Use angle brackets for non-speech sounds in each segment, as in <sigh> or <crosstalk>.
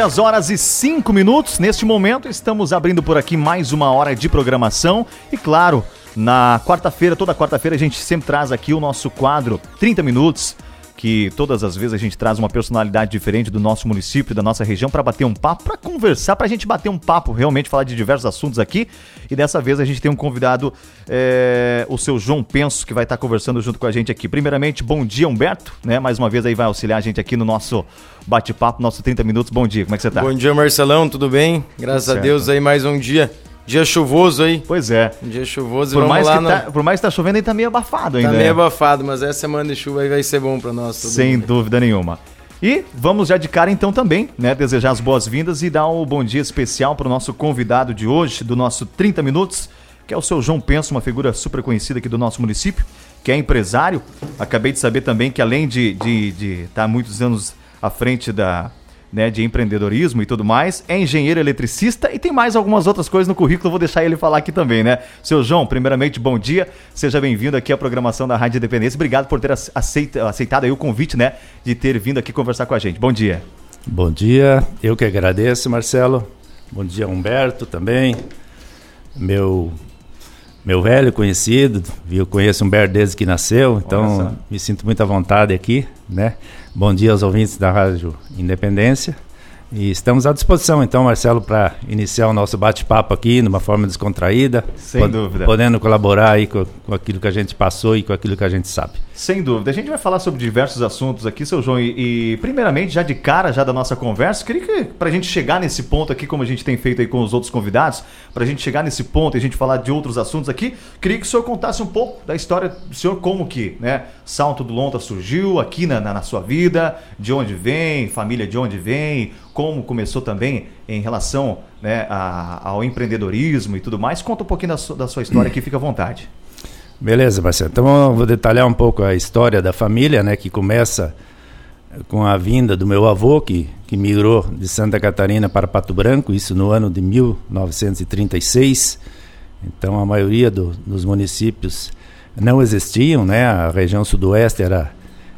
10 horas e 5 minutos. Neste momento, estamos abrindo por aqui mais uma hora de programação. E claro, na quarta-feira, toda quarta-feira, a gente sempre traz aqui o nosso quadro 30 Minutos que todas as vezes a gente traz uma personalidade diferente do nosso município, da nossa região, para bater um papo, para conversar, para a gente bater um papo, realmente falar de diversos assuntos aqui. E dessa vez a gente tem um convidado, é, o seu João Penso, que vai estar conversando junto com a gente aqui. Primeiramente, bom dia, Humberto, né? Mais uma vez aí vai auxiliar a gente aqui no nosso bate-papo, nosso 30 minutos. Bom dia, como é que você está? Bom dia, Marcelão, tudo bem? Graças a Deus aí mais um dia. Dia chuvoso aí. Pois é. Dia chuvoso. Por, mais que, no... tá, por mais que tá chovendo, aí tá meio abafado ainda. Tá meio né? abafado, mas essa semana de chuva aí vai ser bom para nós. Sem mundo. dúvida nenhuma. E vamos já de cara então também, né? Desejar as boas-vindas e dar um bom dia especial para o nosso convidado de hoje, do nosso 30 Minutos, que é o seu João Penso, uma figura super conhecida aqui do nosso município, que é empresário. Acabei de saber também que além de estar de, de tá muitos anos à frente da, né, de empreendedorismo e tudo mais, é engenheiro eletricista e tem mais algumas outras coisas no currículo, vou deixar ele falar aqui também, né? Seu João, primeiramente, bom dia, seja bem-vindo aqui à programação da Rádio Independência, obrigado por ter aceita, aceitado aí o convite, né, de ter vindo aqui conversar com a gente. Bom dia. Bom dia, eu que agradeço, Marcelo. Bom dia, Humberto também, meu meu velho conhecido, eu conheço Humberto desde que nasceu, então me sinto muito à vontade aqui, né? Bom dia aos ouvintes da Rádio Independência. E estamos à disposição, então, Marcelo, para iniciar o nosso bate-papo aqui, numa forma descontraída. Sem pod dúvida. Podendo colaborar aí com, com, aquilo que a gente passou e com aquilo que a gente sabe. Sem dúvida. A gente vai falar sobre diversos assuntos aqui, seu João. E, e primeiramente, já de cara, já da nossa conversa, queria que, para a gente chegar nesse ponto aqui, como a gente tem feito aí com os outros convidados, para a gente chegar nesse ponto e a gente falar de outros assuntos aqui, queria que o senhor contasse um pouco da história do senhor, como que, né, Salto do Lonta surgiu aqui na, na, na sua vida, de onde vem, família de onde vem, como começou também em relação né, a, ao empreendedorismo e tudo mais. Conta um pouquinho da, su, da sua história aqui, fica à vontade. Beleza, Marcelo. Então eu vou detalhar um pouco a história da família, né, que começa com a vinda do meu avô, que, que migrou de Santa Catarina para Pato Branco, isso no ano de 1936. Então a maioria do, dos municípios não existiam, né? A região sudoeste era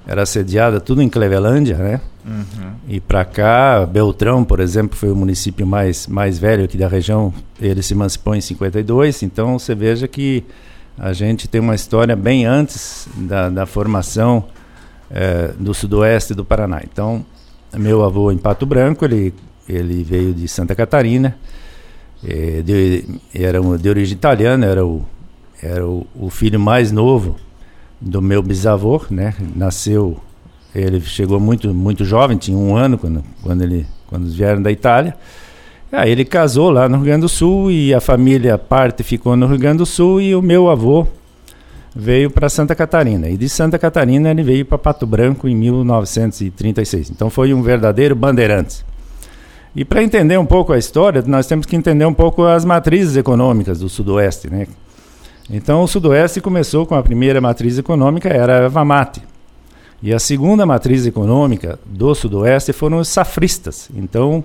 era sediada tudo em Clevelândia, né? Uhum. E para cá, Beltrão, por exemplo, foi o município mais, mais velho aqui da região. Ele se emancipou em 52. Então você veja que a gente tem uma história bem antes da, da formação é, do sudoeste do Paraná. Então, meu avô em Pato Branco, ele, ele veio de Santa Catarina, é, de, era de origem italiana, era o, era o, o filho mais novo do meu bisavô, né? Nasceu, ele chegou muito muito jovem, tinha um ano quando quando ele quando vieram da Itália. Aí ele casou lá no Rio Grande do Sul e a família parte ficou no Rio Grande do Sul e o meu avô veio para Santa Catarina. E de Santa Catarina ele veio para Pato Branco em 1936. Então foi um verdadeiro bandeirantes. E para entender um pouco a história, nós temos que entender um pouco as matrizes econômicas do Sudoeste, né? Então o Sudoeste começou com a primeira matriz econômica, era a Vamate. E a segunda matriz econômica do Sudoeste foram os safristas. Então,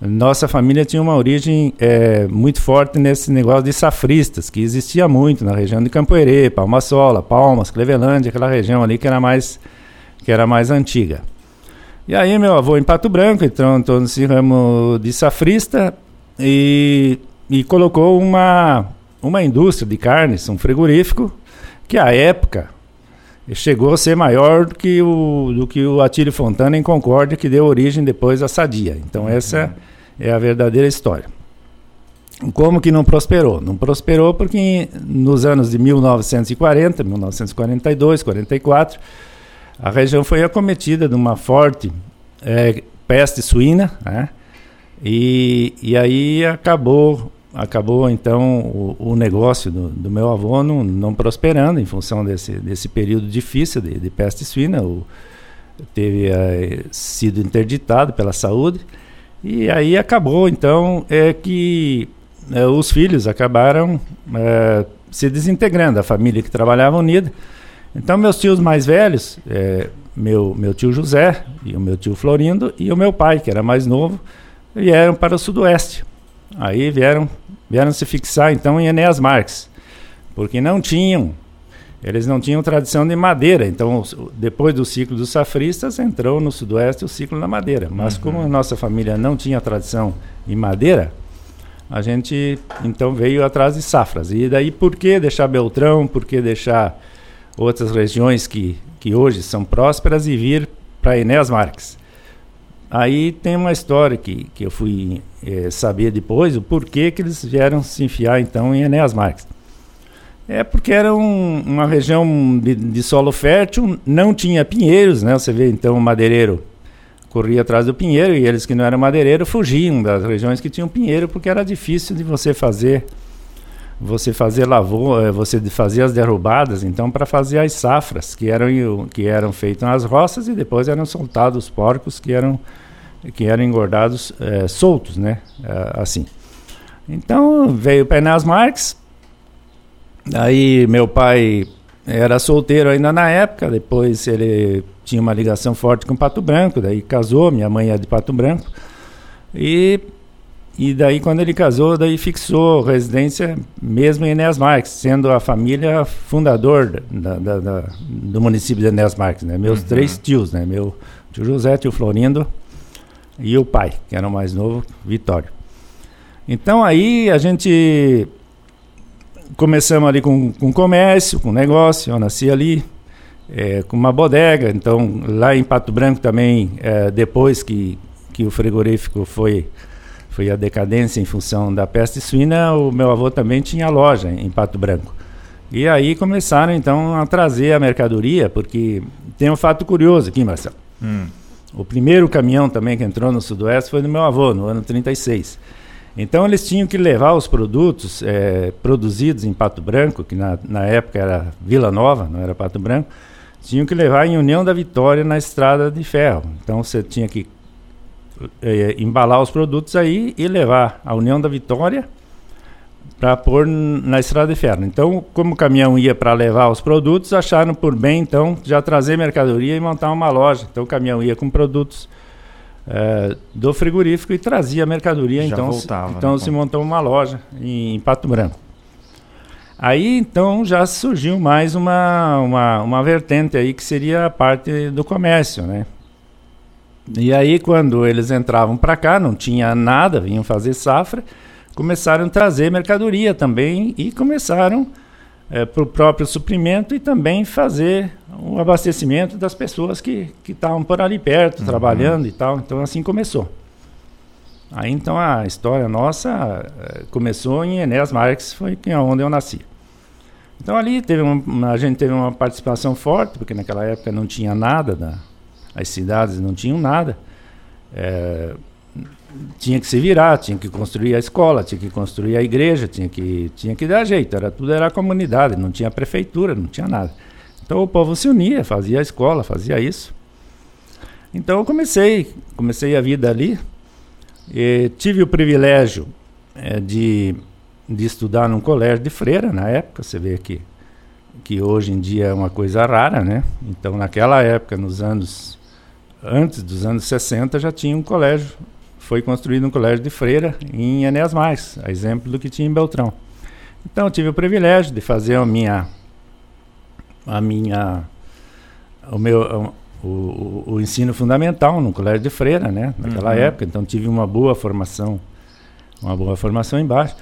nossa família tinha uma origem é, muito forte nesse negócio de safristas, que existia muito na região de Campoerê, Palmasola, Palmas, Clevelândia, aquela região ali que era mais, que era mais antiga. E aí meu avô em Pato Branco entrou, entrou nesse ramo de safrista e, e colocou uma uma indústria de carnes, um frigorífico, que à época chegou a ser maior do que o, do que o Atílio Fontana em Concórdia, que deu origem depois à Sadia. Então essa é a verdadeira história. Como que não prosperou? Não prosperou porque nos anos de 1940, 1942, 44, a região foi acometida de uma forte é, peste suína, né? e, e aí acabou acabou então o, o negócio do, do, meu avô não, não, prosperando em função desse, desse período difícil de, de peste suína. O, teve é, sido interditado pela saúde e aí acabou então é que é, os filhos acabaram é, se desintegrando, a família que trabalhava unida. Então meus tios mais velhos, meu, meu tio José e o meu tio Florindo e o meu pai, que era mais novo, vieram para o sudoeste Aí vieram, vieram se fixar então em Enéas Marques, porque não tinham eles não tinham tradição de madeira. Então, depois do ciclo dos safristas, entrou no Sudoeste o ciclo da madeira. Mas uhum. como a nossa família não tinha tradição em madeira, a gente então veio atrás de safras. E daí, por que deixar Beltrão? Por que deixar outras regiões que, que hoje são prósperas e vir para Enéas Marques? Aí tem uma história que, que eu fui é, saber depois, o porquê que eles vieram se enfiar então em Enéas Marques. É porque era um, uma região de, de, solo fértil, não tinha pinheiros, né? Você vê então o madeireiro corria atrás do pinheiro e eles que não eram madeireiro fugiam das regiões que tinham pinheiro porque era difícil de você fazer você fazer lavoura, eh, você fazer as derrubadas, então para fazer as safras que eram que eram feitas nas roças e depois eram soltados os porcos que eram que eram engordados é, soltos, né? É, assim. Então veio Penás Marques. Aí meu pai era solteiro ainda na época, depois ele tinha uma ligação forte com Pato Branco, daí casou, minha mãe é de Pato Branco. E e daí, quando ele casou, daí fixou residência mesmo em Enéas Marques, sendo a família fundador da, da, da, do município de Enéas Marques, né? Meus uhum. três tios, né? Meu tio José, tio Florindo e o pai, que era o mais novo, Vitório. Então aí a gente começamos ali com, com comércio, com negócio, eu nasci ali, é, com uma bodega. Então lá em Pato Branco também, é, depois que, que o frigorífico foi foi a decadência em função da peste suína, o meu avô também tinha loja em Pato Branco. E aí começaram então a trazer a mercadoria, porque tem um fato curioso aqui, Marcelo. Hum. O primeiro caminhão também que entrou no Sudoeste foi do meu avô, no ano 36. Então eles tinham que levar os produtos é, produzidos em Pato Branco, que na, na época era Vila Nova, não era Pato Branco, tinham que levar em União da Vitória na estrada de ferro. Então você tinha que é, embalar os produtos aí e levar a União da Vitória para pôr na estrada de ferro. Então, como o caminhão ia para levar os produtos, acharam por bem então já trazer mercadoria e montar uma loja. Então, o caminhão ia com produtos é, do frigorífico e trazia mercadoria. Já então, voltava, então né? se montou uma loja em, em Pato Branco. Aí então já surgiu mais uma, uma, uma vertente aí que seria a parte do comércio, né? E aí, quando eles entravam para cá, não tinha nada, vinham fazer safra, começaram a trazer mercadoria também e começaram é, para o próprio suprimento e também fazer o abastecimento das pessoas que estavam por ali perto, uhum. trabalhando e tal. Então, assim começou. Aí, então, a história nossa é, começou em Enéas Marques, foi onde eu nasci. Então, ali teve uma, a gente teve uma participação forte, porque naquela época não tinha nada da as cidades não tinham nada. É, tinha que se virar, tinha que construir a escola, tinha que construir a igreja, tinha que, tinha que dar jeito. Era, tudo era comunidade, não tinha prefeitura, não tinha nada. Então o povo se unia, fazia a escola, fazia isso. Então eu comecei, comecei a vida ali. tive o privilégio é, de, de estudar num colégio de freira na época. Você vê que, que hoje em dia é uma coisa rara, né? Então naquela época, nos anos antes dos anos 60 já tinha um colégio, foi construído um colégio de freira em Enéas Mais, a exemplo do que tinha em Beltrão. Então eu tive o privilégio de fazer a minha a minha o meu o, o, o ensino fundamental no colégio de freira, né, naquela uhum. época, então tive uma boa formação, uma boa formação embaixo.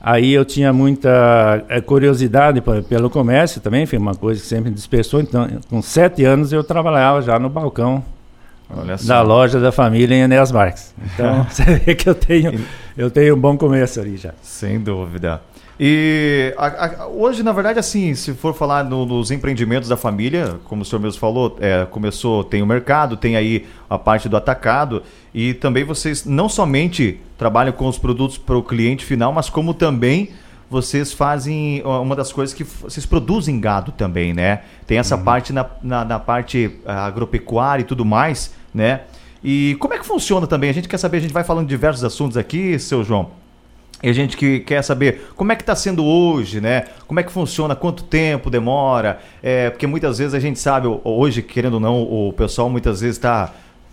Aí eu tinha muita é, curiosidade pelo comércio também, foi uma coisa que sempre dispersou. Então, com sete anos eu trabalhava já no balcão da loja da família em Enéas Marques. <laughs> Então <laughs> você vê que eu tenho, eu tenho um bom começo ali já. Sem dúvida. E a, a, hoje, na verdade, assim, se for falar no, nos empreendimentos da família, como o senhor mesmo falou, é, começou, tem o mercado, tem aí a parte do atacado, e também vocês não somente trabalham com os produtos para o cliente final, mas como também vocês fazem uma das coisas que vocês produzem gado também, né? Tem essa uhum. parte na, na, na, parte agropecuária e tudo mais né? E como é que funciona também? A gente quer saber, a gente vai falando de diversos assuntos aqui, seu João. E a gente que quer saber como é que está sendo hoje, né? Como é que funciona, quanto tempo demora, é, porque muitas vezes a gente sabe, hoje, querendo ou não, o pessoal muitas vezes está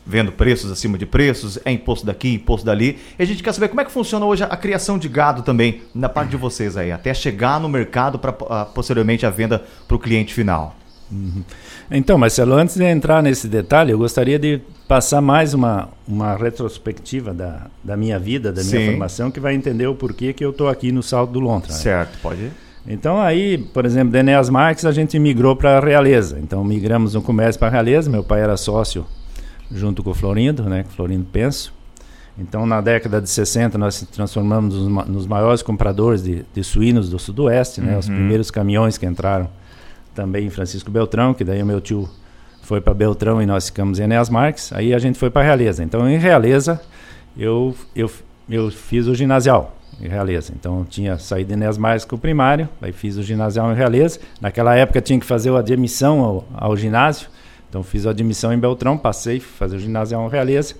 vendo preços acima de preços, é imposto daqui, imposto dali. E a gente quer saber como é que funciona hoje a criação de gado também, na parte de vocês aí, até chegar no mercado para uh, posteriormente a venda para o cliente final. Uhum. Então, Marcelo, antes de entrar nesse detalhe, eu gostaria de passar mais uma, uma retrospectiva da, da minha vida, da minha Sim. formação, que vai entender o porquê que eu estou aqui no Salto do Lontra. Né? Certo, pode ir. Então aí, por exemplo, de Enéas Marques a gente migrou para a Realeza. Então migramos no comércio para a Realeza. Meu pai era sócio junto com o Florindo, né, Florindo Penso. Então na década de 60 nós se transformamos nos, nos maiores compradores de, de, suínos do Sudoeste, né, uhum. os primeiros caminhões que entraram também em Francisco Beltrão, que daí o meu tio foi para Beltrão e nós ficamos em Enéas Marques. Aí a gente foi para Realeza. Então em Realeza eu, eu, eu fiz o ginasial em Realeza. Então tinha saído Enéas Marques com o primário, aí fiz o ginasial em Realeza. Naquela época tinha que fazer a admissão ao, ao ginásio. Então fiz a admissão em Beltrão, passei, fazer o ginasial em Realeza.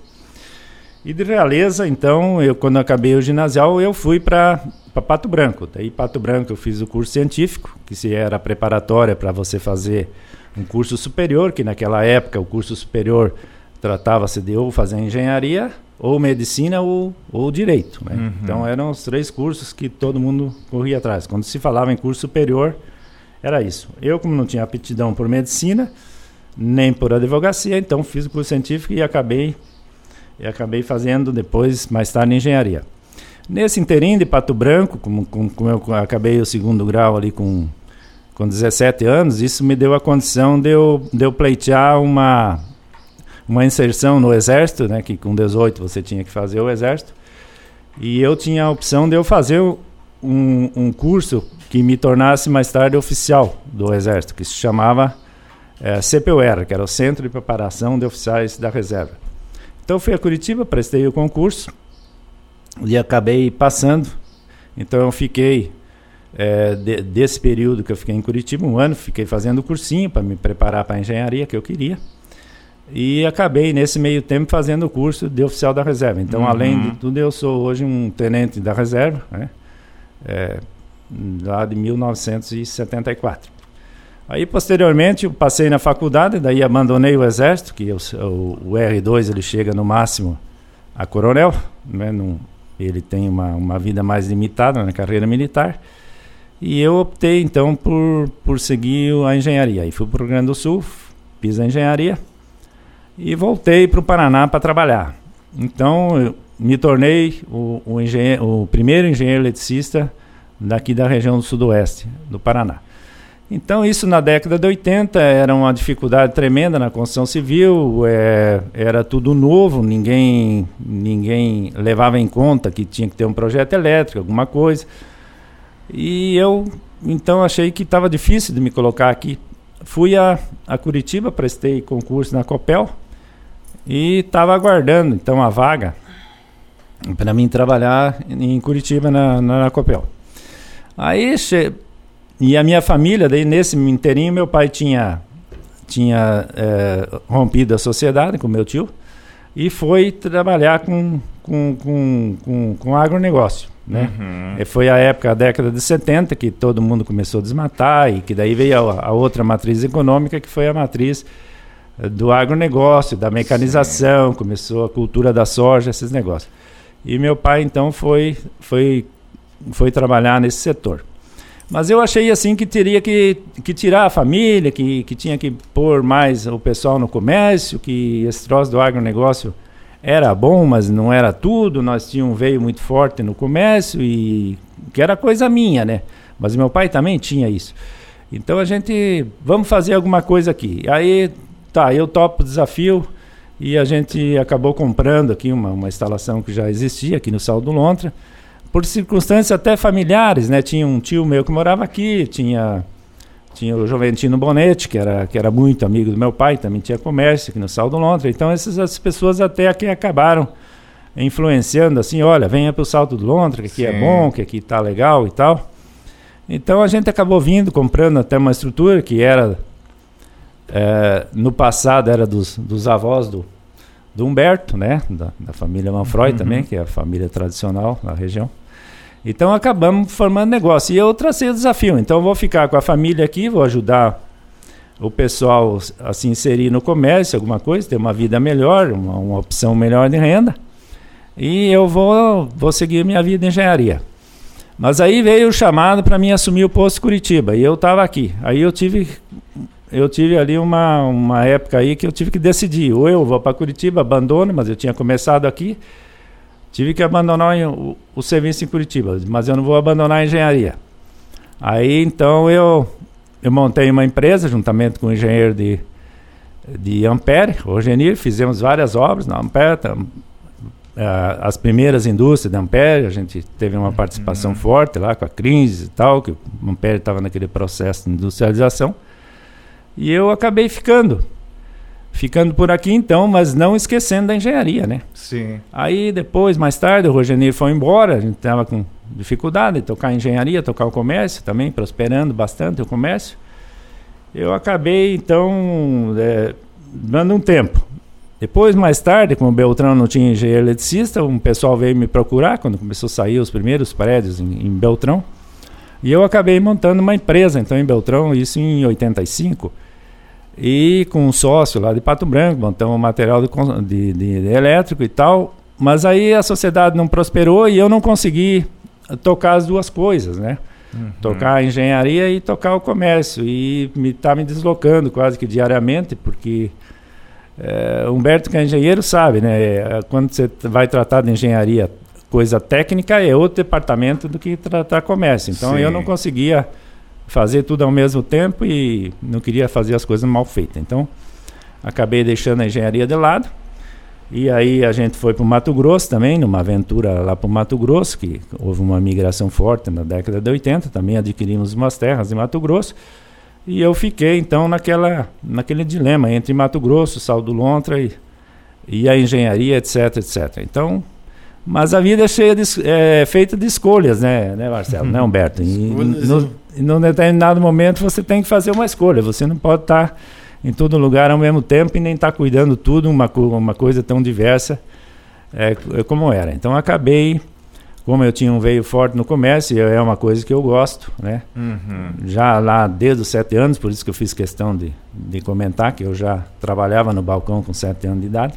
E de Realeza, então, eu quando acabei o ginasial, eu fui para Pato Branco. Daí Pato Branco eu fiz o curso científico, que se era preparatória para você fazer um curso superior, que naquela época o curso superior tratava-se de ou fazer engenharia, ou medicina, ou, ou direito. Né? Uhum. Então eram os três cursos que todo mundo corria atrás. Quando se falava em curso superior, era isso. Eu, como não tinha aptidão por medicina, nem por advocacia, então fiz o curso científico e acabei e acabei fazendo depois, mais tarde, engenharia. Nesse inteirinho de Pato Branco, como, como, como, eu acabei o segundo grau ali com, com 17 anos, isso me deu a condição de eu, de eu pleitear uma, uma inserção no Exército, né, que com 18 você tinha que fazer o Exército, e eu tinha a opção de eu fazer um, um curso que me tornasse mais tarde oficial do Exército, que se chamava é, CPUR, que era o Centro de Preparação de Oficiais da Reserva. Então fui a Curitiba, prestei o concurso e acabei passando. Então eu fiquei é, de, desse período que eu fiquei em Curitiba, um ano, fiquei fazendo o cursinho para me preparar para a engenharia que eu queria. E acabei nesse meio tempo fazendo o curso de oficial da reserva. Então, uhum. além de tudo, eu sou hoje um tenente da reserva, né? É, lá de 1974. Aí, posteriormente, eu passei na faculdade, daí abandonei o exército, que eu, o, o, R2 ele chega no máximo a coronel, né? Ele tem uma, uma vida mais limitada na carreira militar. E eu optei, então, por, por seguir a engenharia. Aí fui para o Rio Grande do Sul, fiz a engenharia e voltei para o Paraná para trabalhar. Então, me tornei o, o, o primeiro engenheiro eletricista daqui da região do Sudoeste, do Paraná. Então, isso na década de 80 era uma dificuldade tremenda na construção civil, é, era tudo novo, ninguém, ninguém levava em conta que tinha que ter um projeto elétrico, alguma coisa. E eu, então, achei que estava difícil de me colocar aqui. Fui a, a Curitiba, prestei concurso na Copel e estava aguardando, então, a vaga para mim trabalhar em Curitiba na, na, na Copel. Aí, che e a minha família, daí nesse inteirinho, meu pai tinha, tinha é, rompido a sociedade com meu tio e foi trabalhar com, com, com, com, com agronegócio. Né? Uhum. Foi a época, a década de 70, que todo mundo começou a desmatar e que daí veio a, a outra matriz econômica, que foi a matriz eh, do agronegócio, da mecanização, Sim. começou a cultura da soja, esses negócios. E meu pai, então, foi, foi, foi trabalhar nesse setor. Mas eu achei assim que teria que, que tirar a família, que, que tinha que pôr mais o pessoal no comércio, que esse troço do agronegócio era bom, mas não era tudo. Nós tínhamos um veio muito forte no comércio e que era coisa minha, né? Mas meu pai também tinha isso. Então a gente, vamos fazer alguma coisa aqui. Aí, tá, eu topo o desafio e a gente acabou comprando aqui uma, uma instalação que já existia aqui no Sal do Lontra por circunstâncias até familiares, né? Tinha um tio meu que morava aqui, tinha tinha o Joventino Bonetti, que era, que era muito amigo do meu pai, também tinha comércio aqui no Sal do Londres. Então essas as pessoas até aqui acabaram influenciando assim, olha, venha para o Salto do Londres, que aqui é Sim. é bom, que aqui tá legal e tal. Então a gente acabou vindo, comprando até uma estrutura que era é, no passado era dos, dos avós do, do Humberto, né, da, da família Manfroy uhum. também, que é a família tradicional na região. Então acabamos formando negócio. E eu tracei o desafio. Então eu vou ficar com a família aqui, vou ajudar o pessoal assim inserir no comércio alguma coisa, ter uma vida melhor, uma, uma opção melhor de renda. E eu vou, vou seguir minha vida em engenharia. Mas aí veio o chamado para mim assumir o posto Curitiba e eu estava aqui. Aí eu tive eu tive ali uma, uma época aí que eu tive que decidir, ou eu vou para Curitiba, abandono, mas eu tinha começado aqui, tive que abandonar o, o serviço em Curitiba, mas eu não vou abandonar a engenharia. Aí então eu eu montei uma empresa juntamente com o engenheiro de, de Ampere, o Genir, fizemos várias obras na Ampere, tam, as primeiras indústrias da Ampere, a gente teve uma participação uhum. forte lá com a Crins e tal, que o Ampere estava naquele processo de industrialização. E eu acabei ficando. Ficando por aqui então, mas não esquecendo da engenharia, né? Sim. Aí depois, mais tarde, o Rogenir foi embora, a gente estava com dificuldade de tocar engenharia, tocar o comércio também, prosperando bastante o comércio. Eu acabei, então, é, dando um tempo. Depois, mais tarde, como o Beltrão não tinha engenheiro eletricista, um pessoal veio me procurar quando começou a sair os primeiros prédios em, em Beltrão. E eu acabei montando uma empresa, então, em Beltrão, isso em 85. E com um sócio lá de Pato Branco, montamos um material de, de, de, de elétrico e tal. Mas aí a sociedade não prosperou e eu não consegui tocar as duas coisas, né? Uhum. Tocar a engenharia e tocar o comércio. E me tá me deslocando quase que diariamente, porque é, Humberto, que é engenheiro, sabe, né? É, quando você vai tratar de engenharia, coisa técnica, é outro departamento do que tratar comércio. Então Sim. eu não conseguia fazer tudo ao mesmo tempo e não queria fazer as coisas mal feitas. Então acabei deixando a engenharia de lado e aí a gente foi para o Mato Grosso também, numa aventura lá para o Mato Grosso, que houve uma migração forte na década de 80, também adquirimos umas terras em Mato Grosso. E eu fiquei então naquela, naquele dilema entre Mato Grosso, Sal do Lontra e, e a engenharia, etc, etc. Então, mas a vida é cheia de, é, feita de escolhas, né, né Marcelo, né, Humberto? E, no, num determinado momento você tem que fazer uma escolha, você não pode estar... Tá em todo lugar ao mesmo tempo e nem estar tá cuidando tudo, uma, uma coisa tão diversa é, é, como era. Então acabei, como eu tinha um veio forte no comércio, e é uma coisa que eu gosto, né? Uhum. Já lá desde os sete anos, por isso que eu fiz questão de, de comentar que eu já trabalhava no balcão com sete anos de idade.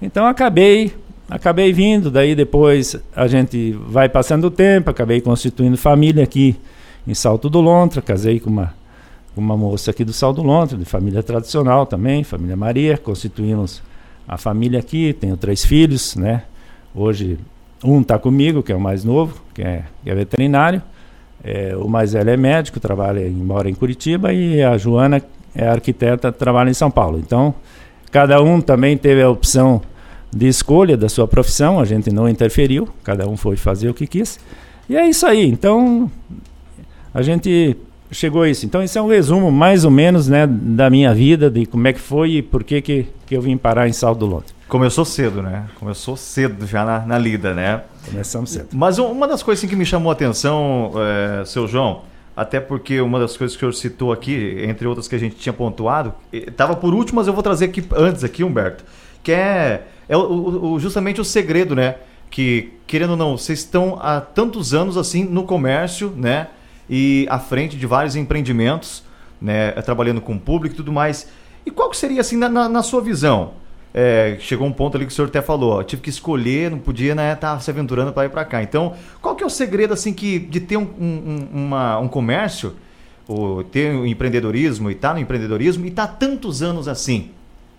Então acabei acabei vindo, daí depois a gente vai passando o tempo, acabei constituindo família aqui em Salto do Lontra, casei com uma uma moça aqui do Sal do Lontra, de família tradicional também, família Maria, constituímos a família aqui, tenho três filhos, né? Hoje um está comigo, que é o mais novo, que é, que é veterinário, é, o mais velho é médico, trabalha mora em Curitiba e a Joana é arquiteta, trabalha em São Paulo. Então, cada um também teve a opção de escolha da sua profissão, a gente não interferiu, cada um foi fazer o que quis. E é isso aí. Então, a gente chegou a isso. Então, esse é um resumo, mais ou menos, né, da minha vida, de como é que foi e por que, que, que eu vim parar em Salto do Lonte. Começou cedo, né? Começou cedo já na, na lida, né? Começamos cedo. Mas uma das coisas assim, que me chamou a atenção, é, seu João, até porque uma das coisas que o senhor citou aqui, entre outras que a gente tinha pontuado, estava por último, mas eu vou trazer aqui antes aqui, Humberto, que é, é o, o, justamente o segredo, né? Que, querendo ou não, vocês estão há tantos anos assim no comércio, né? E à frente de vários empreendimentos, né, trabalhando com o público e tudo mais. E qual que seria, assim, na, na, na sua visão? É, chegou um ponto ali que o senhor até falou, ó, tive que escolher, não podia, né, estar tá se aventurando para ir para cá. Então, qual que é o segredo, assim, que, de ter um, um, uma, um comércio, ou ter um empreendedorismo, e estar tá no empreendedorismo, e estar tá tantos anos assim?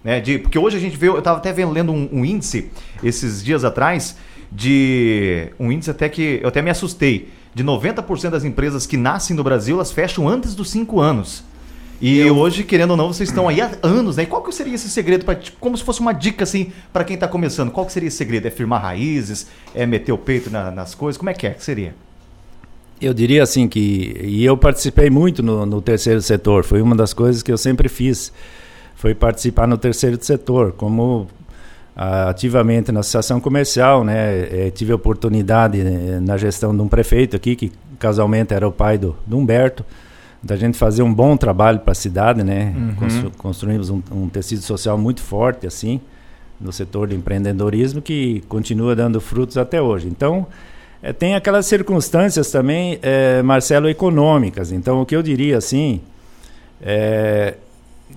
Né, de, porque hoje a gente vê, eu estava até vendo lendo um, um índice, esses dias atrás, de um índice até que eu até me assustei, de 90% das empresas que nascem no Brasil, elas fecham antes dos 5 anos. E eu... hoje, querendo ou não, vocês estão aí há anos, né? E qual que seria esse segredo, pra, tipo, como se fosse uma dica assim para quem está começando? Qual que seria esse segredo? É firmar raízes? É meter o peito na, nas coisas? Como é que é? que seria? Eu diria assim que, e eu participei muito no, no terceiro setor, foi uma das coisas que eu sempre fiz, foi participar no terceiro setor, como ativamente na associação comercial, né? É, tive a oportunidade né, na gestão de um prefeito aqui que casualmente era o pai do, do Humberto, da gente fazer um bom trabalho para a cidade, né? Uhum. Constru, construímos um, um, tecido social muito forte assim no setor de empreendedorismo que continua dando frutos até hoje. Então é, tem aquelas circunstâncias também, é, Marcelo, econômicas. Então o que eu diria assim é,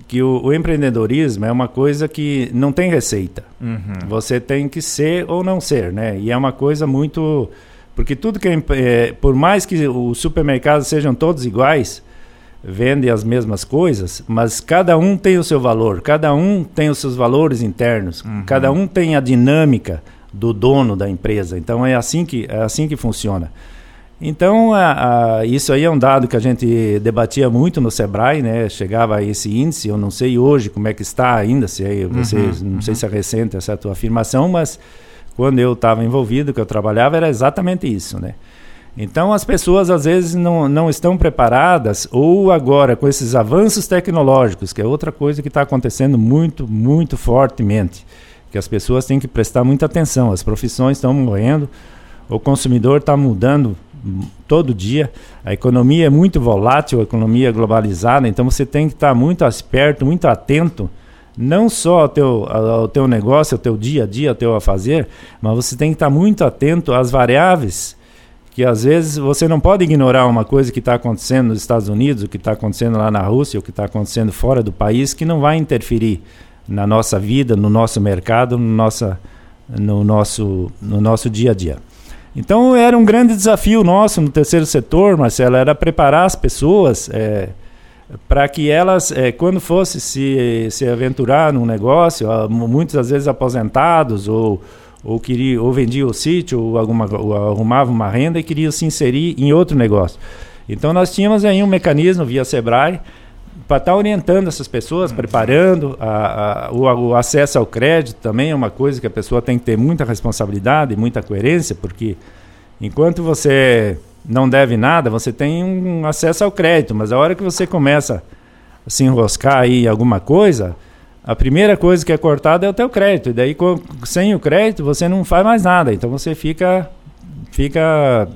que o, o, empreendedorismo é uma coisa que não tem receita. Uhum. Você tem que ser ou não ser, né? E é uma coisa muito porque tudo que é, é, por mais que os supermercados sejam todos iguais, vendem as mesmas coisas, mas cada um tem o seu valor, cada um tem os seus valores internos, uhum. cada um tem a dinâmica do dono da empresa. Então é assim que é assim que funciona. Então, a, a, isso aí é um dado que a gente debatia muito no Sebrae, né? Chegava a esse índice, eu não sei hoje como é que está ainda, se é, você, uhum, não uhum. sei se é recente essa tua afirmação, mas quando eu estava envolvido, que eu trabalhava, era exatamente isso, né? Então as pessoas às vezes não, não estão preparadas, ou agora com esses avanços tecnológicos, que é outra coisa que está acontecendo muito, muito fortemente, que as pessoas têm que prestar muita atenção, as profissões estão morrendo, o consumidor está mudando todo dia, a economia é muito volátil, a economia é globalizada, então você tem que estar muito esperto, muito atento não só ao teu, ao teu negócio, ao teu dia a dia, ao teu a fazer, mas você tem que estar muito atento às variáveis que às vezes você não pode ignorar uma coisa que está acontecendo nos Estados Unidos, o que está acontecendo lá na Rússia, o que está acontecendo fora do país, que não vai interferir na nossa vida, no nosso mercado, no, nossa, no, nosso, no nosso dia a dia. Então era um grande desafio nosso no terceiro setor, Marcelo, era preparar as pessoas. É, para que elas, é, quando fosse se, se aventurar num negócio, muitas das vezes aposentados ou ou queria ou vendia o sítio ou alguma ou arrumava uma renda e queria se inserir em outro negócio. Então nós tínhamos aí um mecanismo via Sebrae para estar tá orientando essas pessoas, preparando a, a, o, o, acesso ao crédito também é uma coisa que a pessoa tem que ter muita responsabilidade e muita coerência, porque enquanto você não deve nada, você tem um acesso ao crédito, mas a hora que você começa a se enroscar aí em alguma coisa, a primeira coisa que é cortada é o teu crédito. E daí, sem o crédito, você não faz mais nada. Então você fica. fica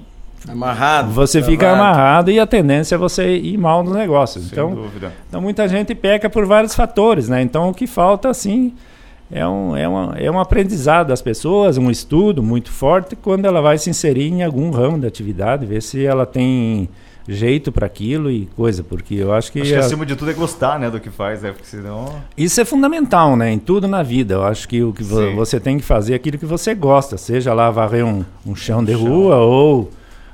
amarrado. Você travado. fica amarrado e a tendência é você ir mal nos negócios. Sem então, dúvida. então muita gente peca por vários fatores, né? Então o que falta, assim é um, é, uma, é um aprendizado das pessoas, um estudo muito forte quando ela vai se inserir em algum ramo da atividade, ver se ela tem jeito para aquilo e coisa, porque eu acho que. Acho que acima de tudo é gostar, né, do que faz, né? Porque senão. Isso é fundamental, né? Em tudo na vida. Eu acho que o que Sim. você tem que fazer é aquilo que você gosta, seja lá varrer um, um chão um de chão. rua ou,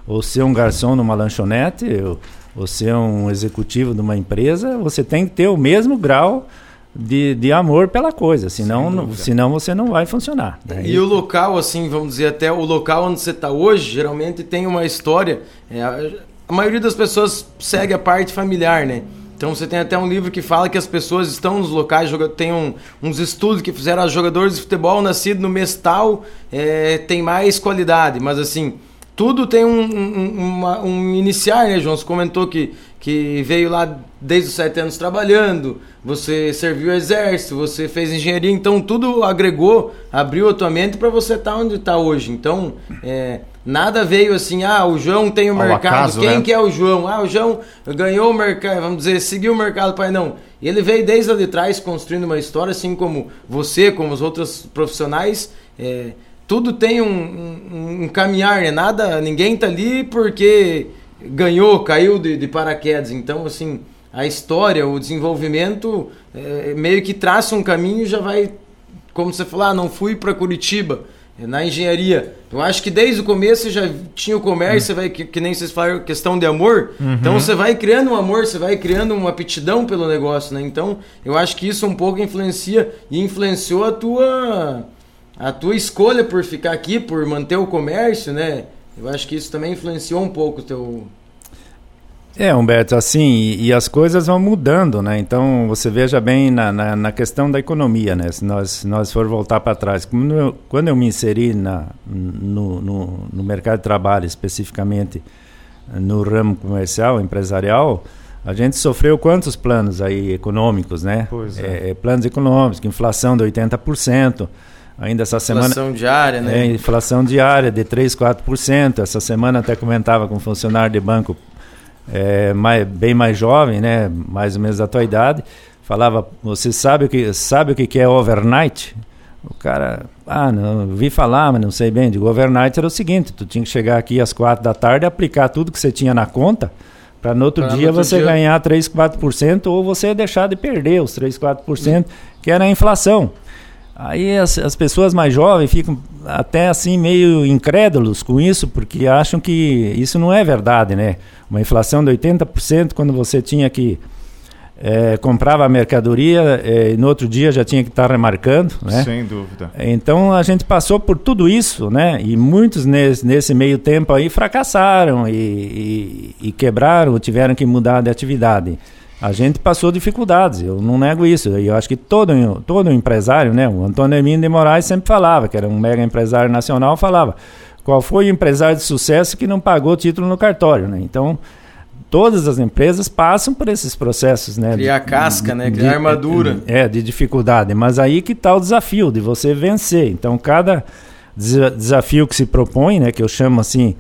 ou ser um garçom numa lanchonete, ou, ou ser um executivo de uma empresa, você tem que ter o mesmo grau de, de amor pela coisa, senão, não, senão você não vai funcionar. Né? E o local, assim, vamos dizer, até o local onde você está hoje, geralmente tem uma história. É, a maioria das pessoas segue a parte familiar, né? Então você tem até um livro que fala que as pessoas estão nos locais, tem um, uns estudos que fizeram os jogadores de futebol nascidos no mês tal, é, tem mais qualidade, mas assim, tudo tem um, um, uma, um iniciar, né, João? Você comentou que, que veio lá desde os sete anos trabalhando, você serviu o exército, você fez engenharia, então tudo agregou, abriu a tua mente para você estar tá onde está hoje. Então, é, nada veio assim, ah, o João tem o Ao mercado, acaso, quem né? que é o João? Ah, o João ganhou o mercado, vamos dizer, seguiu o mercado, pai, não. Ele veio desde lá de trás construindo uma história, assim como você, como os outros profissionais, é, tudo tem um, um, um, caminhar, né? Nada, ninguém tá ali porque ganhou, caiu de, de paraquedas. Então, assim, a história, o desenvolvimento é, meio que traça um caminho e já vai, como você falou, ah, não fui para Curitiba é, na engenharia. Eu acho que desde o começo já tinha o comércio, uhum. você vai, que, que, nem vocês falaram, questão de amor. Uhum. Então você vai criando um amor, você vai criando uma aptidão pelo negócio, né? Então eu acho que isso um pouco influencia e influenciou a tua a tua escolha por ficar aqui, por manter o comércio, né? Eu acho que isso também influenciou um pouco o teu. É, Humberto, assim, e, e, as coisas vão mudando, né? Então, você veja bem na, na, na questão da economia, né? Se nós, se nós for voltar para trás, quando eu, quando eu me inseri na, no, no, no mercado de trabalho, especificamente no ramo comercial, empresarial, a gente sofreu quantos planos aí econômicos, né? Pois é. é, é planos econômicos, inflação de 80%, ainda essa semana. Inflação diária, né? É, inflação diária de 3, 4%. Essa semana até comentava com um funcionário de banco é, mais, bem mais jovem, né? Mais ou menos da tua idade. Falava, você sabe o que, sabe o que é overnight? O cara, ah, não, vi falar, mas não sei bem. Digo, overnight era o seguinte: tu tinha que chegar aqui às quatro da tarde, aplicar tudo que você tinha na conta, para no outro Pra no dia outro você dia- ganhar 3, 4% ou você deixar de perder os 3, 4%, que era a inflação. Aí as, as pessoas mais jovens ficam até assim meio incrédulos com isso, porque acham que isso não é verdade, né? Uma inflação de 80% quando você tinha que eh, comprava a mercadoria eh, e no outro dia já tinha que estar remarcando, né? Sem dúvida. Então a gente passou por tudo isso, né? E muitos nesse, nesse meio tempo aí fracassaram e, e, e quebraram, tiveram que mudar de atividade. A gente passou dificuldades, eu não nego isso. E eu acho que todo, todo empresário, né? O Antônio Hermínio de Moraes sempre falava, que era um mega empresário nacional, falava qual foi o empresário de sucesso que não pagou título no cartório, né? Então todas as empresas passam por esses processos, né? Criar de- casca, né? de- Criar armadura. É, de dificuldade. Mas aí que está o desafio de você vencer. Então, cada desa- desafio que se propõe, né, que eu chamo assim,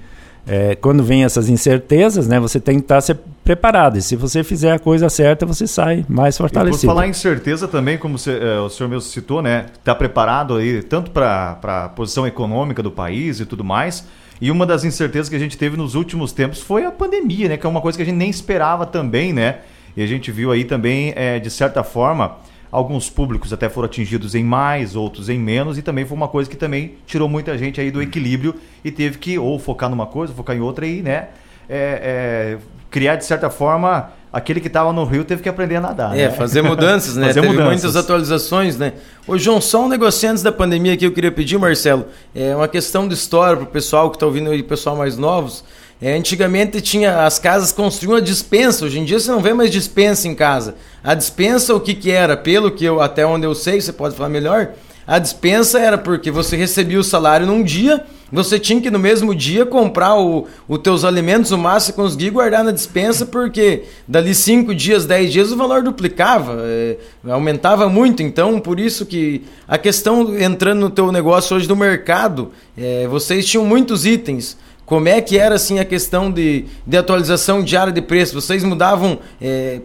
é, quando vem essas incertezas, né, você tem que estar se preparado. E se você fizer a coisa certa, você sai mais E por fortalecido. falar em certeza também, como você, eh, o senhor mesmo citou, né? Está preparado aí tanto para a posição econômica do país e tudo mais. E uma das incertezas que a gente teve nos últimos tempos foi a pandemia, né? Que é uma coisa que a gente nem esperava também, né? E a gente viu aí também, eh, de certa forma, alguns públicos até foram atingidos em mais, outros em menos, e também foi uma coisa que também tirou muita gente aí do equilíbrio e teve que ou focar numa coisa, focar em outra e, né? Eh, eh, criar de certa forma aquele que estava no rio teve que aprender a nadar. É, né? fazer mudanças, né? <laughs> Fazer Teve mudanças. muitas atualizações, né? Ô, João, só um negocinho antes da pandemia que eu queria pedir, Marcelo. É uma questão de história pro pessoal que tá ouvindo aí, pessoal mais novos. É, antigamente tinha as casas construíam a dispensa. Hoje em dia você não vê mais dispensa em casa. A dispensa, o que que era? Pelo que eu, até onde eu sei, você pode falar melhor. A dispensa era porque você recebia o salário num dia, você tinha que no mesmo dia comprar os teus alimentos, o máximo que conseguir guardar na dispensa, porque dali 5 dias, 10 dias o valor duplicava, é, aumentava muito. Então, por isso que a questão entrando no teu negócio hoje do mercado, é, vocês tinham muitos itens. Como é que era assim a questão de, de atualização diária de preço? Vocês mudavam, é,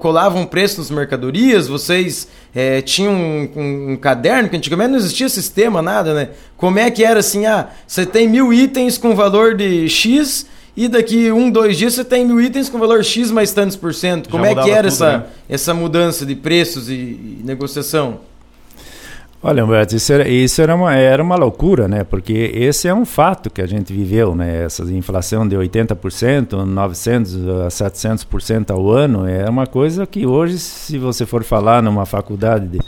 colavam preço nas mercadorias? Vocês é, tinham um, um- um caderno? Que antigamente não existia sistema, nada, né? Como é que era assim? Ah, você tem mil itens com valor de X e daqui um, dois dias você tem mil itens com valor X mais tantos por cento. Como é que era tudo, essa, né? essa mudança de preços e, e negociação? Olha, Humberto, isso, era, isso era, uma, era uma loucura, né? Porque esse é um fato que a gente viveu, né? Essa inflação de 80%, 900% a 700% ao ano, é uma coisa que hoje, se você for falar numa faculdade de,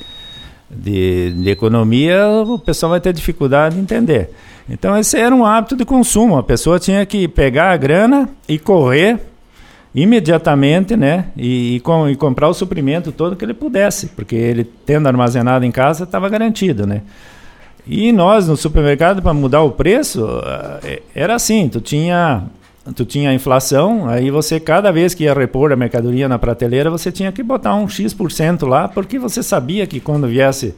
de, de economia, o pessoal vai ter dificuldade de entender. Então, esse era um hábito de consumo. A pessoa tinha que pegar a grana e correr imediatamente, né? E, e, com, e comprar o suprimento todo que ele pudesse, porque ele tendo armazenado em casa estava garantido, né? E nós no supermercado para mudar o preço ah, eh, era assim, tu tinha tu tinha inflação, aí você cada vez que ia repor a mercadoria na prateleira, você tinha que botar um X% lá, porque você sabia que quando viesse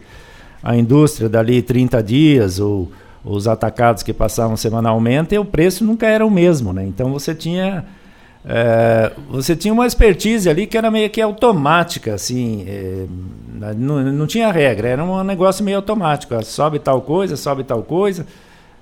a indústria dali 30 dias ou os atacados que passavam semanalmente, o preço nunca era o mesmo, né? Então você tinha é, você tinha uma expertise ali que era meio que automática, assim, é, não, não tinha regra, era um negócio meio automático. ó, Sobe tal coisa, sobe tal coisa,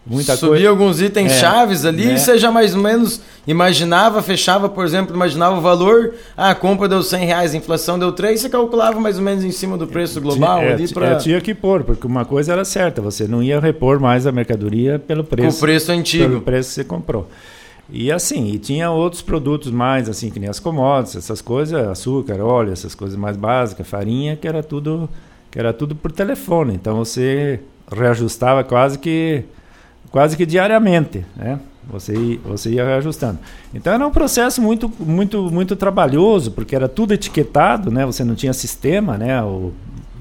muita Subia coisa. alguns itens É, chaves ali né? e você já mais ou menos imaginava, fechava, por exemplo, imaginava o valor. Ah, a compra deu 100 reais, a inflação deu 3, você calculava mais ou menos em cima do preço global Tinha- é, ali para é, tinha que pôr, porque uma coisa era certa, você não ia repor mais a mercadoria pelo com preço. o preço pelo antigo. preço que você comprou. E assim, e tinha outros produtos mais, assim, que nem as commodities, essas coisas, açúcar, óleo, essas coisas mais básicas, farinha, que era tudo, que era tudo por telefone. Então você reajustava quase que quase que diariamente, né? Você, você ia reajustando. Então era um processo muito, muito, muito trabalhoso, porque era tudo etiquetado, né? Você não tinha sistema, né? O,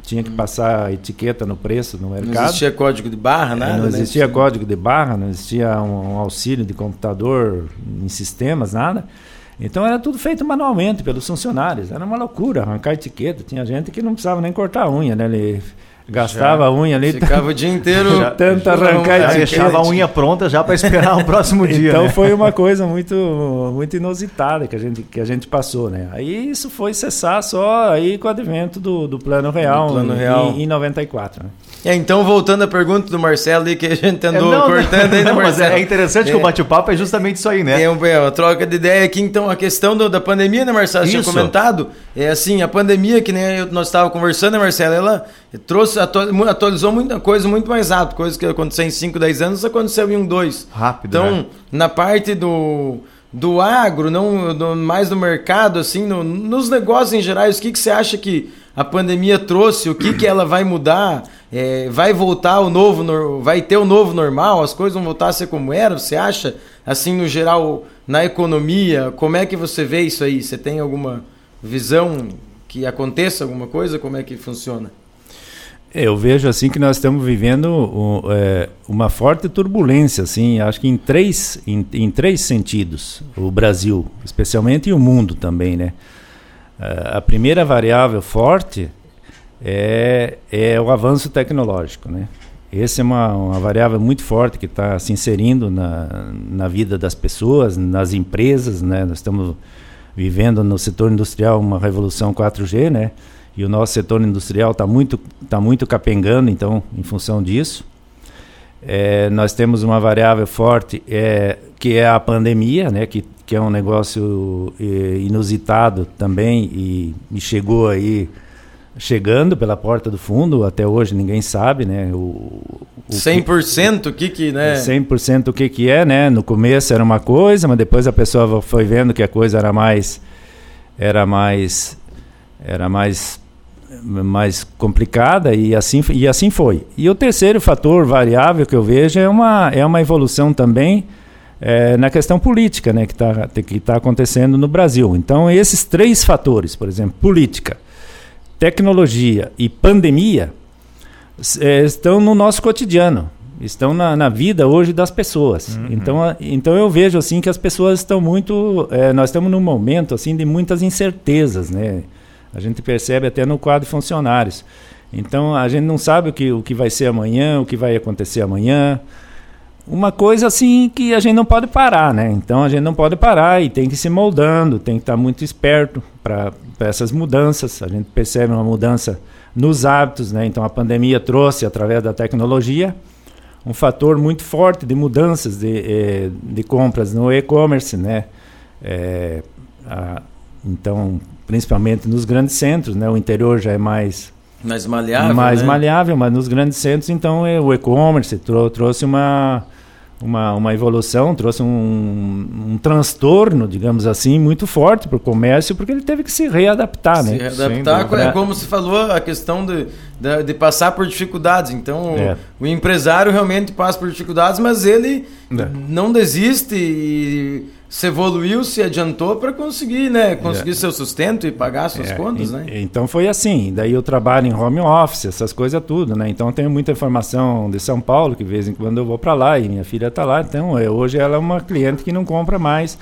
tinha que passar a etiqueta no preço no Não mercado. existia código de barra, nada. É, não né? existia código de barra, não existia um, um auxílio de computador em sistemas, nada. Então era tudo feito manualmente pelos funcionários. Era uma loucura arrancar etiqueta. Tinha gente que não precisava nem cortar a unha, né? Ele Gastava já. a unha ali. Ficava o dia inteiro. <laughs> Já, tanto arrancar já deixava a unha pronta já para esperar o próximo <laughs> dia. Então né? foi uma coisa muito, muito inusitada que a, gente, que a gente passou, né? Aí isso foi cessar só aí com o advento do, do Plano Real, do plano real. Em, em 94. Né? É, então, voltando à pergunta do Marcelo ali, que a gente andou é, não, cortando aí, né, <laughs> Marcelo? É interessante é, que o bate-papo é justamente isso aí, né? É, uma, é uma troca de ideia aqui, então, a questão do, da pandemia, né, Marcelo? Você tinha comentado. É assim, a pandemia, que nem nós estávamos conversando, né, Marcelo? Ela trouxe, atualizou muita coisa muito mais rápido. Coisa que aconteceu em 5, 10 anos, aconteceu em um, dois. Rápido, Então, né? na parte do do agro, não do, mais do mercado, assim, no, nos negócios em geral, o que, que você acha que a pandemia trouxe? O que, que ela vai mudar? É, vai voltar o novo, vai ter o novo normal? As coisas vão voltar a ser como era? Você acha, assim, no geral, na economia? Como é que você vê isso aí? Você tem alguma visão que aconteça alguma coisa? Como é que funciona? Eu vejo assim que nós estamos vivendo é, uma forte turbulência, assim, acho que em três, em, em, três sentidos, o Brasil, especialmente e o mundo também, né? A primeira variável forte é, é o avanço tecnológico, né? Essa é uma, uma variável muito forte que está se inserindo na, na vida das pessoas, nas empresas, né? Nós estamos vivendo no setor industrial uma revolução 4G, né? E o nosso setor industrial está muito, tá muito capengando, então, em função disso. É, nós temos uma variável forte é, que é a pandemia, né? Que, que é um negócio é, inusitado também e, e chegou aí chegando pela porta do fundo, até hoje ninguém sabe, né? O, o 100% o que que, né? 100% o que que é, né? No começo era uma coisa, mas depois a pessoa foi vendo que a coisa era mais era mais era mais mais complicada e assim e assim foi. E o terceiro fator variável que eu vejo é uma é uma evolução também é, na questão política, né, que está que tá acontecendo no Brasil. Então esses três fatores, por exemplo, política, tecnologia e pandemia é, estão no nosso cotidiano, estão na, na vida hoje das pessoas. Uhum. Então, a, então eu vejo assim que as pessoas estão muito, é, nós estamos num momento assim de muitas incertezas, né? A gente percebe até no quadro de funcionários. Então a gente não sabe o que, o que vai ser amanhã, o que vai acontecer amanhã. Uma coisa assim que a gente não pode parar, né? Então a gente não pode parar e tem que ir se moldando, tem que estar muito esperto para essas mudanças. A gente percebe uma mudança nos hábitos, né? Então a pandemia trouxe, através da tecnologia, um fator muito forte de mudanças de, eh, de compras no e-commerce, né? É, a, então, principalmente nos grandes centros, né? O interior já é mais mais maleável, mais né? maleável, mas nos grandes centros, então, é, o e-commerce trou trouxe uma uma, uma evolução, trouxe um, um transtorno, digamos assim, muito forte para o comércio, porque ele teve que se readaptar, se né? Se readaptar, é como se falou, a questão de, de, de passar por dificuldades. Então, é. o, o, empresário realmente passa por dificuldades, mas ele é. não desiste e se evoluiu, se adiantou para conseguir, né, conseguir é. seu sustento e pagar suas é. contas, né? Então foi assim. Daí eu trabalho em home office, essas coisas tudo, né? Então tenho muita informação de São Paulo que de vez em quando eu vou para lá e minha filha está lá. Então eu, hoje ela é uma cliente que não compra mais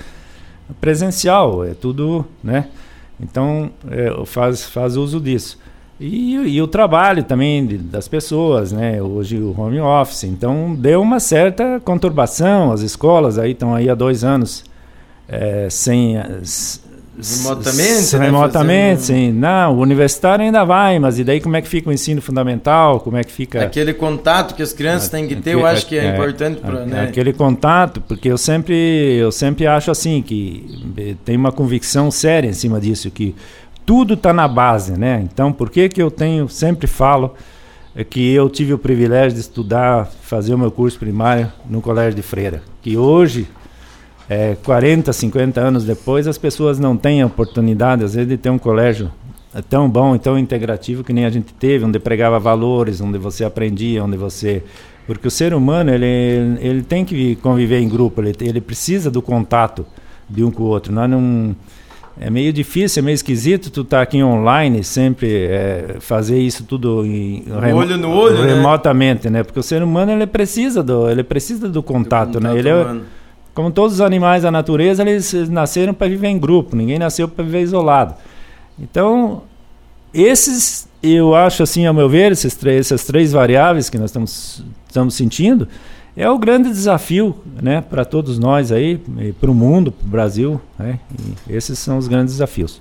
presencial, é tudo, né? Então é, faz faz uso disso. E, e, o trabalho também de, das pessoas, né? Hoje o home office. Então deu uma certa conturbação. As escolas aí estão aí há dois anos é, sem remotamente, né, remotamente, sim. Não, o universitário ainda vai, mas e daí como é que fica o ensino fundamental? Como é que fica aquele contato que as crianças têm que ter? eu acho que é, é importante para, né? aquele contato, porque eu sempre eu sempre acho assim que tem uma convicção séria em cima disso que tudo está na base, né? Então, por que que eu tenho sempre falo é que eu tive o privilégio de estudar, fazer o meu curso primário no Colégio de Freira, que hoje é, 40, 50 anos depois, as pessoas não têm a oportunidade, às vezes, de ter um colégio tão bom e tão integrativo que nem a gente teve, onde pregava valores, onde você aprendia, onde você... Porque o ser humano, ele, ele tem que conviver em grupo, ele, ele precisa do contato de um com o outro. Nós não... É meio difícil, é meio esquisito tu estar tá aqui online sempre é, fazer isso tudo em, olho no olho, né? remotamente, né? né? Porque o ser humano ele precisa do ele precisa do contato, do contato né? Ele é, como todos os animais da natureza, eles nasceram para viver em grupo, ninguém nasceu para viver isolado. Então, esses eu acho assim, ao meu ver, esses três, essas três variáveis que nós estamos, estamos sentindo, é o grande desafio né, para todos nós aí, para o mundo, para o Brasil. Né, esses são os grandes desafios.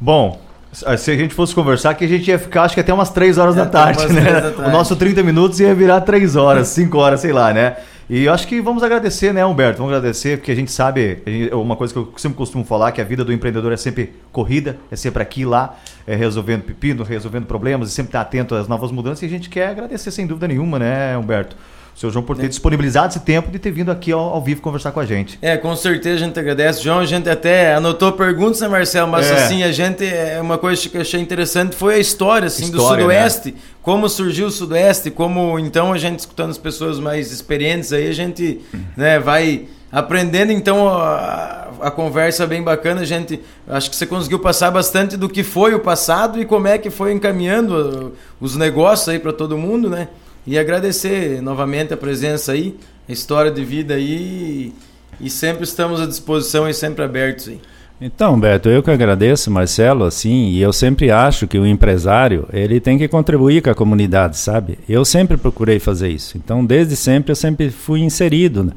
Bom, se a gente fosse conversar, que a gente ia ficar, acho que até umas 3 horas é, da tarde, né? Da tarde. O nosso 30 minutos ia virar 3 horas, 5 horas, sei lá, né? E acho que vamos agradecer, né, Humberto? Vamos agradecer, porque a gente sabe, uma coisa que eu sempre costumo falar, que a vida do empreendedor é sempre corrida, é sempre aqui e lá, é, resolvendo pepino, resolvendo problemas, e sempre estar tá atento às novas mudanças. E a gente quer agradecer, sem dúvida nenhuma, né, Humberto? Seu João por ter é. disponibilizado esse tempo de ter vindo aqui ao, ao, vivo conversar com a gente. É, com certeza a gente agradece. João, a gente até anotou perguntas, né, Marcelo? Mas é. assim, a gente, é uma coisa que eu achei interessante foi a história, assim, história, do Sudoeste. Né? Como surgiu o Sudoeste, como então a gente escutando as pessoas mais experientes aí, a gente né, vai aprendendo então a, a, conversa bem bacana, a gente acho que você conseguiu passar bastante do que foi o passado e como é que foi encaminhando os negócios aí para todo mundo, né? E agradecer novamente a presença aí, a história de vida aí. E sempre estamos à disposição e sempre abertos aí. Então, Beto, eu que agradeço, Marcelo, assim, e eu sempre acho que o empresário, ele tem que contribuir com a comunidade, sabe? Eu sempre procurei fazer isso. Então, desde sempre, eu sempre fui inserido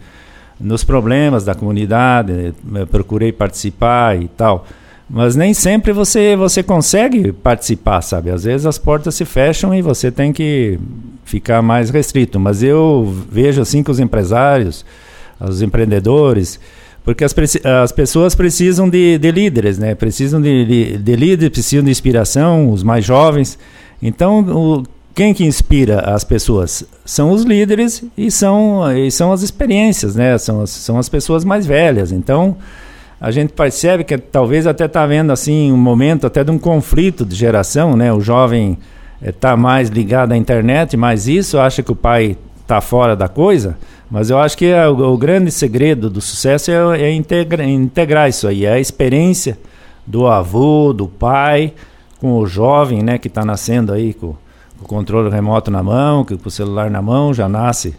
nos problemas da comunidade, procurei participar e tal. Mas nem sempre você, você consegue participar, sabe? Às vezes as portas se fecham e você tem que ficar mais restrito. Mas eu vejo assim que os empresários, os empreendedores, porque as, as pessoas precisam de, de líderes, né? Precisam de, de, de, líderes, precisam de inspiração, os mais jovens. Então, o, quem que inspira as pessoas? São os líderes e são, e são as experiências, né? São são as pessoas mais velhas. Então, a gente percebe que talvez até está vendo assim um momento até de um conflito de geração, né? O jovem está eh, mais ligado à internet, mas isso acha que o pai está fora da coisa. Mas eu acho que é o, grande segredo do sucesso é, é integra, integrar isso aí, é a experiência do avô, do pai, com o jovem, né, que está nascendo aí com, com, o controle remoto na mão, com o celular na mão, já nasce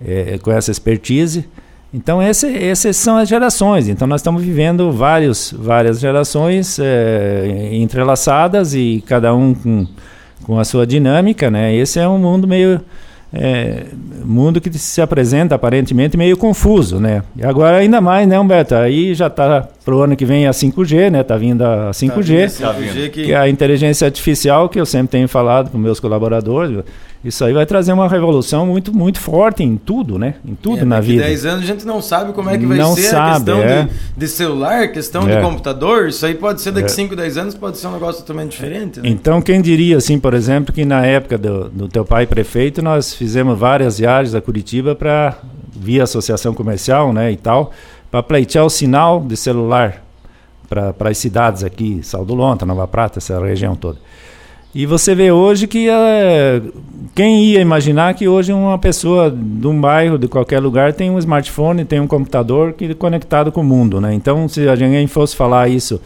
é, com essa expertise. Então, essas são as gerações. Então, nós estamos vivendo vários, várias gerações é, entrelaçadas e cada um com, com a sua dinâmica. Né? Esse é um mundo meio é, mundo que se apresenta aparentemente meio confuso, né? E agora ainda mais, né, Humberto? Aí já está para o ano que vem a 5G, né? Tá vindo a 5G, tá vindo, 5G que... que... é a inteligência artificial que eu sempre tenho falado com meus colaboradores. Isso aí vai trazer uma revolução muito, muito forte em tudo, né? Em tudo é, na vida. 10 anos a gente não sabe como é que vai não ser sabe, a questão é. de, de, celular, questão é. de computador. Isso aí pode ser daqui 5, é. 10 anos, pode ser um negócio totalmente diferente. Né? Então, quem diria, assim, por exemplo, que na época do, do teu pai prefeito, nós fizemos várias viagens a Curitiba para, via associação comercial, né, e tal, para pleitear o sinal de celular para as cidades aqui, Saldo Lonta, Nova Prata, essa região toda. E você vê hoje que é, quem ia imaginar que hoje uma pessoa de um bairro, de qualquer lugar, tem um smartphone, tem um computador que é conectado com o mundo, né? Então, se alguém fosse falar isso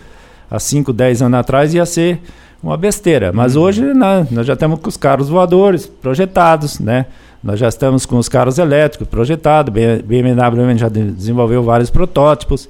há 5, 10 anos atrás, ia ser uma besteira. Mas uhum. hoje não, nós já estamos com os carros voadores projetados, né? Nós já estamos com os carros elétricos projetados, BMW já desenvolveu vários protótipos.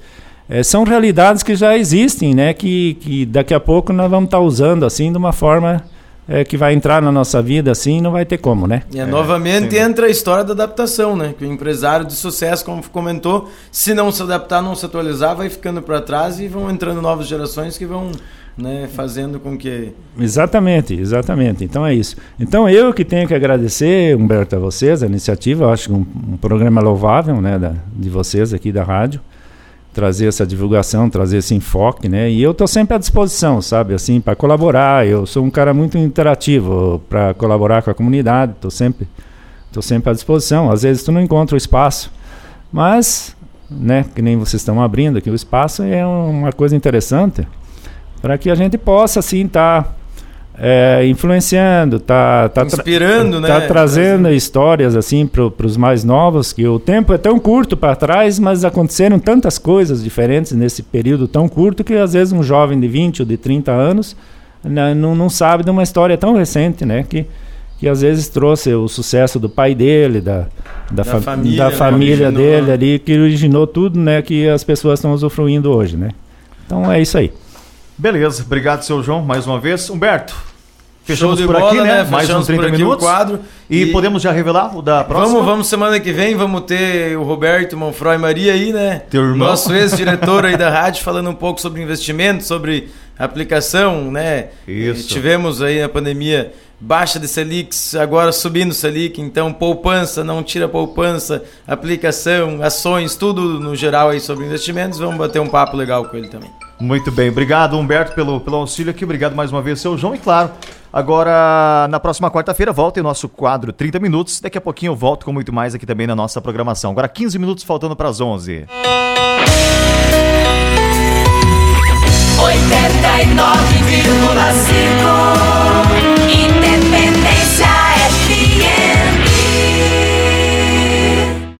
É, são realidades que já existem, né? Que, que daqui a pouco nós vamos estar tá usando assim de uma forma é, que vai entrar na nossa vida assim, não vai ter como, né? E é, novamente sim. entra a história da adaptação, né? Que o empresário de sucesso, como comentou, se não se adaptar, não se atualizar, vai ficando para trás e vão entrando novas gerações que vão né, fazendo com que. Exatamente, exatamente. Então é isso. Então eu que tenho que agradecer, Humberto, a vocês, a iniciativa, eu acho um, um programa louvável né, da, de vocês aqui da rádio trazer essa divulgação, trazer esse enfoque, né? E eu estou sempre à disposição, sabe, assim, para colaborar. Eu sou um cara muito interativo para colaborar com a comunidade. Estou sempre, tô sempre à disposição. Às vezes tu não encontra o espaço, mas, né? Que nem vocês estão abrindo aqui o espaço é uma coisa interessante para que a gente possa, assim, estar tá é, influenciando, tá, tá inspirando, tá, né? Tá trazendo histórias assim para os mais novos que o tempo é tão curto para trás, mas aconteceram tantas coisas diferentes nesse período tão curto que às vezes um jovem de 20 ou de 30 anos né, não, não sabe de uma história tão recente, né? Que, que às vezes trouxe o sucesso do pai dele, da, da, da fa família, da né, família dele ali, que originou tudo, né? Que as pessoas estão usufruindo hoje, né? Então é isso aí. Beleza, obrigado, seu João, mais uma vez. Humberto, Fechamos Show de por bola, aqui, né? né? Mais Fechamos uns 30 por aqui o minutos. quadro. E, E- podemos já revelar o da próxima? Vamos, vamos semana que vem, vamos ter o Roberto Monfroy Maria aí, né? Teu irmão. Nosso ex-diretor aí da <laughs> rádio falando um pouco sobre investimento, sobre aplicação, né? Isso. Eh, Tivemos aí na pandemia baixa de Selic, agora subindo Selic, então poupança, não tira poupança, aplicação, ações, tudo no geral aí sobre investimentos. Vamos bater um papo legal com ele também. Muito bem, obrigado Humberto pelo, pelo auxílio aqui, obrigado mais uma vez, seu João, e claro, agora na próxima quarta-feira volta em nosso quadro 30 Minutos, daqui a pouquinho eu volto com muito mais aqui também na nossa programação. Agora 15 minutos faltando para as 11. 89,5